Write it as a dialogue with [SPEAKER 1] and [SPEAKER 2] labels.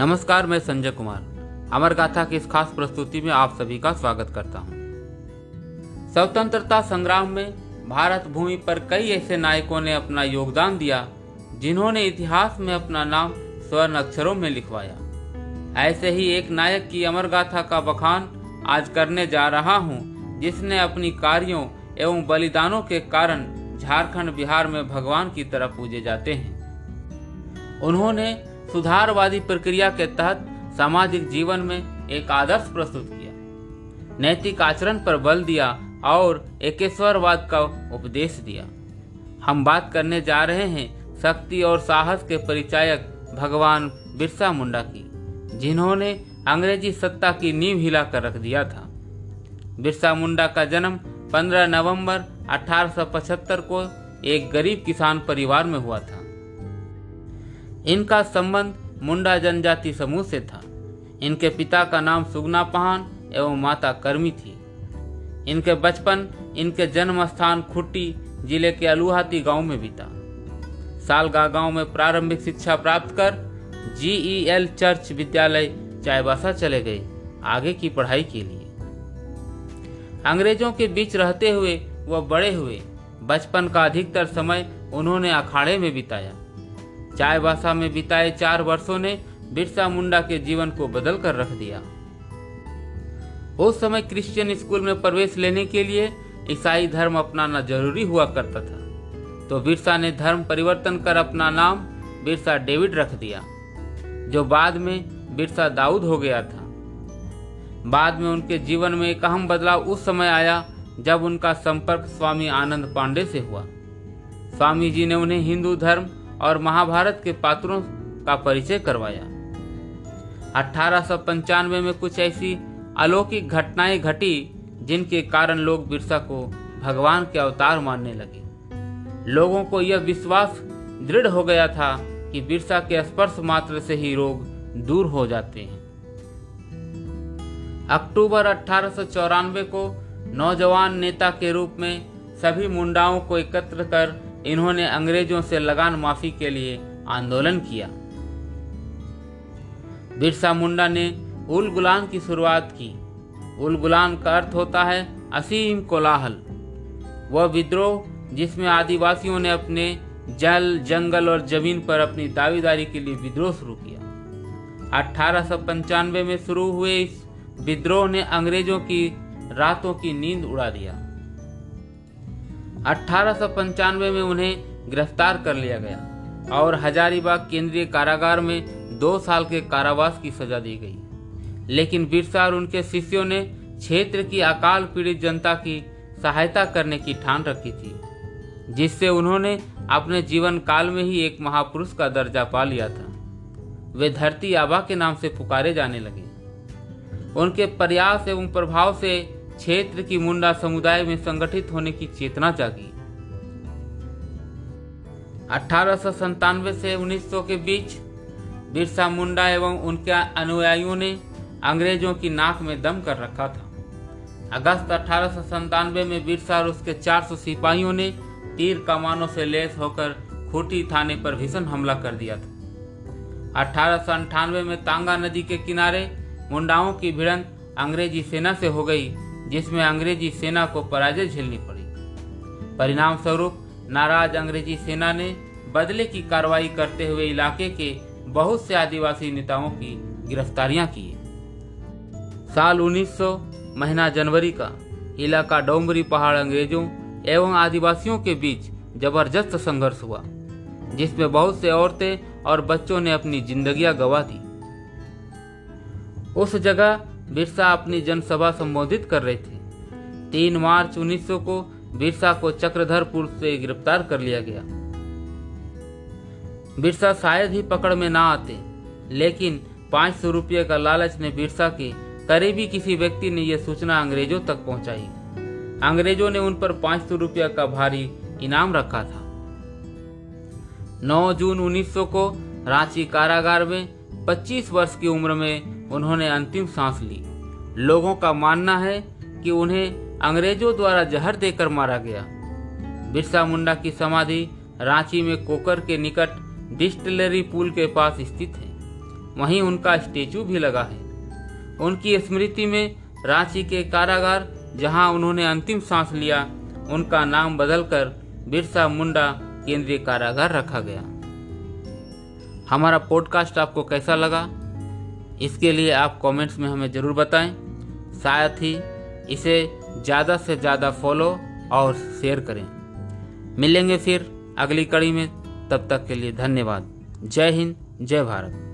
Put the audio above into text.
[SPEAKER 1] नमस्कार मैं संजय कुमार। अमर गाथा की इस खास प्रस्तुति में आप सभी का स्वागत करता हूँ। स्वतंत्रता संग्राम में भारत भूमि पर कई ऐसे नायकों ने अपना योगदान दिया जिन्होंने इतिहास में अपना नाम स्वर्ण अक्षरों में लिखवाया। ऐसे ही एक नायक की अमर गाथा का बखान आज करने जा रहा हूँ, जिसने अपनी कार्यों एवं बलिदानों के कारण झारखंड बिहार में भगवान की तरह पूजे जाते हैं। उन्होंने सुधारवादी प्रक्रिया के तहत सामाजिक जीवन में एक आदर्श प्रस्तुत किया। नैतिक आचरण पर बल दिया और एकेश्वरवाद का उपदेश दिया। हम बात करने जा रहे हैं शक्ति और साहस के परिचायक भगवान बिरसा मुंडा की, जिन्होंने अंग्रेज़ी सत्ता की नींव हिला कर रख दिया था। बिरसा मुंडा का जन्म 15 नवंबर 1875 को एक गरीब किसान परिवार में हुआ था। इनका संबंध मुंडा जनजाति समूह से था। इनके पिता का नाम सुगना पहान एवं माता कर्मी थी। इनके बचपन, इनके जन्म स्थान खुट्टी ज़िले के अलुहाती गाँव में बीता। सालगा गाँव में प्रारंभिक शिक्षा प्राप्त कर जीईएल चर्च विद्यालय चायबासा चले गए, आगे की पढ़ाई के लिए। अंग्रेज़ों के बीच रहते हुए वह बड़े हुए, बचपन का अधिकतर समय उन्होंने अखाड़े में बिताया। चायबासा में बिताए चार वर्षों ने बिरसा मुंडा के जीवन को बदल कर रख दिया। उस समय क्रिश्चियन स्कूल में प्रवेश लेने के लिए ईसाई धर्म अपनाना ज़रूरी हुआ करता था। तो बिरसा ने धर्म परिवर्तन कर अपना नाम बिरसा डेविड रख दिया, जो बाद में बिरसा दाऊद हो गया था। बाद में उनके जीवन में एक अहम बदलाव उस समय आया, जब उनका संपर्क स्वामी आनंद पांडे से हुआ। स्वामी जी ने उन्हें हिंदू धर्म और महाभारत के पात्रों का परिचय करवाया। अठारह में कुछ ऐसी अलौकिक घटनाएँ घटी, जिनके कारण लोग बिरसा को भगवान के अवतार मानने लगे। लोगों को यह विश्वास दृढ़ हो गया था कि बिरसा के स्पर्श मात्र से ही रोग दूर हो जाते हैं। अक्टूबर अठारह सौ चौरानवे को नौजवान नेता के रूप में सभी मुंडाओं को एकत्र कर इन्होंने अंग्रेज़ों से लगान माफ़ी के लिए आंदोलन किया। बिरसा मुंडा ने उल गुलान की शुरुआत की। उल गुलान का अर्थ होता है असीम कोलाहल। वह विद्रोह जिसमें आदिवासियों ने अपने जल, जंगल और ज़मीन पर अपनी दावेदारी के लिए विद्रोह शुरू किया। अठारह सौ पंचानवे में शुरू हुए इस विद्रोह ने अंग्रेज़ों की रातों की नींद उड़ा दिया। अठारह में उन्हें गिरफ़्तार कर लिया गया और हजारीबाग केंद्रीय कारागार में दो साल के कारावास की सजा दी गई। लेकिन बिरसा और उनके शिष्यों ने क्षेत्र की अकाल पीड़ित जनता की सहायता करने की ठान रखी थी, जिससे उन्होंने अपने जीवन काल में ही एक महापुरुष का दर्जा पा लिया था। वे धरती आबा के नाम से पुकारे जाने लगे। उनके प्रयास एवं प्रभाव से क्षेत्र की मुंडा समुदाय में संगठित होने की चेतना जागी। अठारह से 1900 के बीच बिरसा मुंडा एवं उनके अनुयायियों ने अंग्रेज़ों की नाक में दम कर रखा था। अगस्त अठारह में बिरसा और उसके 400 सिपाहियों ने तीर कमानों से लेस होकर खूटी थाने पर भीषण हमला कर दिया था। अठारह में तांगा नदी के किनारे मुंडाओं की भिड़ंत अंग्रेज़ी सेना से हो गई। जिसमें अंग्रेज़ी सेना को पराजय झेलनी पड़ी। परिणाम स्वरूप नाराज़ अंग्रेज़ी सेना ने बदले की कार्रवाई करते हुए इलाके के बहुत से आदिवासी नेताओं की गिरफ्तारियाँ की। साल 1900 महीना जनवरी का, इलाका डोंगरी पहाड़ अंग्रेज़ों एवं आदिवासियों के बीच ज़बरदस्त संघर्ष हुआ, जिसमें बहुत से औरतें और बच्चों ने अपनी जिंदगियाँ गवा दी। उस जगह बिरसा अपनी जनसभा संबोधित कर रहे थे। तीन मार्च 1900 को बिरसा को चक्रधरपुर से गिरफ़्तार कर लिया गया। बिरसा शायद ही पकड़ में ना आते, लेकिन पाँच सौ रुपये का लालच ने बिरसा के करीबी किसी व्यक्ति ने यह सूचना अंग्रेज़ों तक पहुंचाई। अंग्रेज़ों ने उन पर पाँच सौ रुपया का भारी इनाम रखा था। 9 जून 1900 को रांची कारागार में 25 वर्ष की उम्र में उन्होंने अंतिम सांस ली। लोगों का मानना है कि उन्हें अंग्रेज़ों द्वारा जहर देकर मारा गया। बिरसा मुंडा की समाधि रांची में कोकर के निकट डिस्टिलरी पुल के पास स्थित है। वहीं उनका स्टेचू भी लगा है। उनकी स्मृति में रांची के कारागार, जहाँ उन्होंने अंतिम सांस लिया, उनका नाम बदलकर बिरसा मुंडा केंद्रीय कारागार रखा गया। हमारा पॉडकास्ट आपको कैसा लगा? इसके लिए आप कमेंट्स में हमें ज़रूर बताएँ। साथ ही इसे ज़्यादा से ज़्यादा फॉलो और शेयर करें। मिलेंगे फिर अगली कड़ी में। तब तक के लिए धन्यवाद। जय हिंद, जय भारत।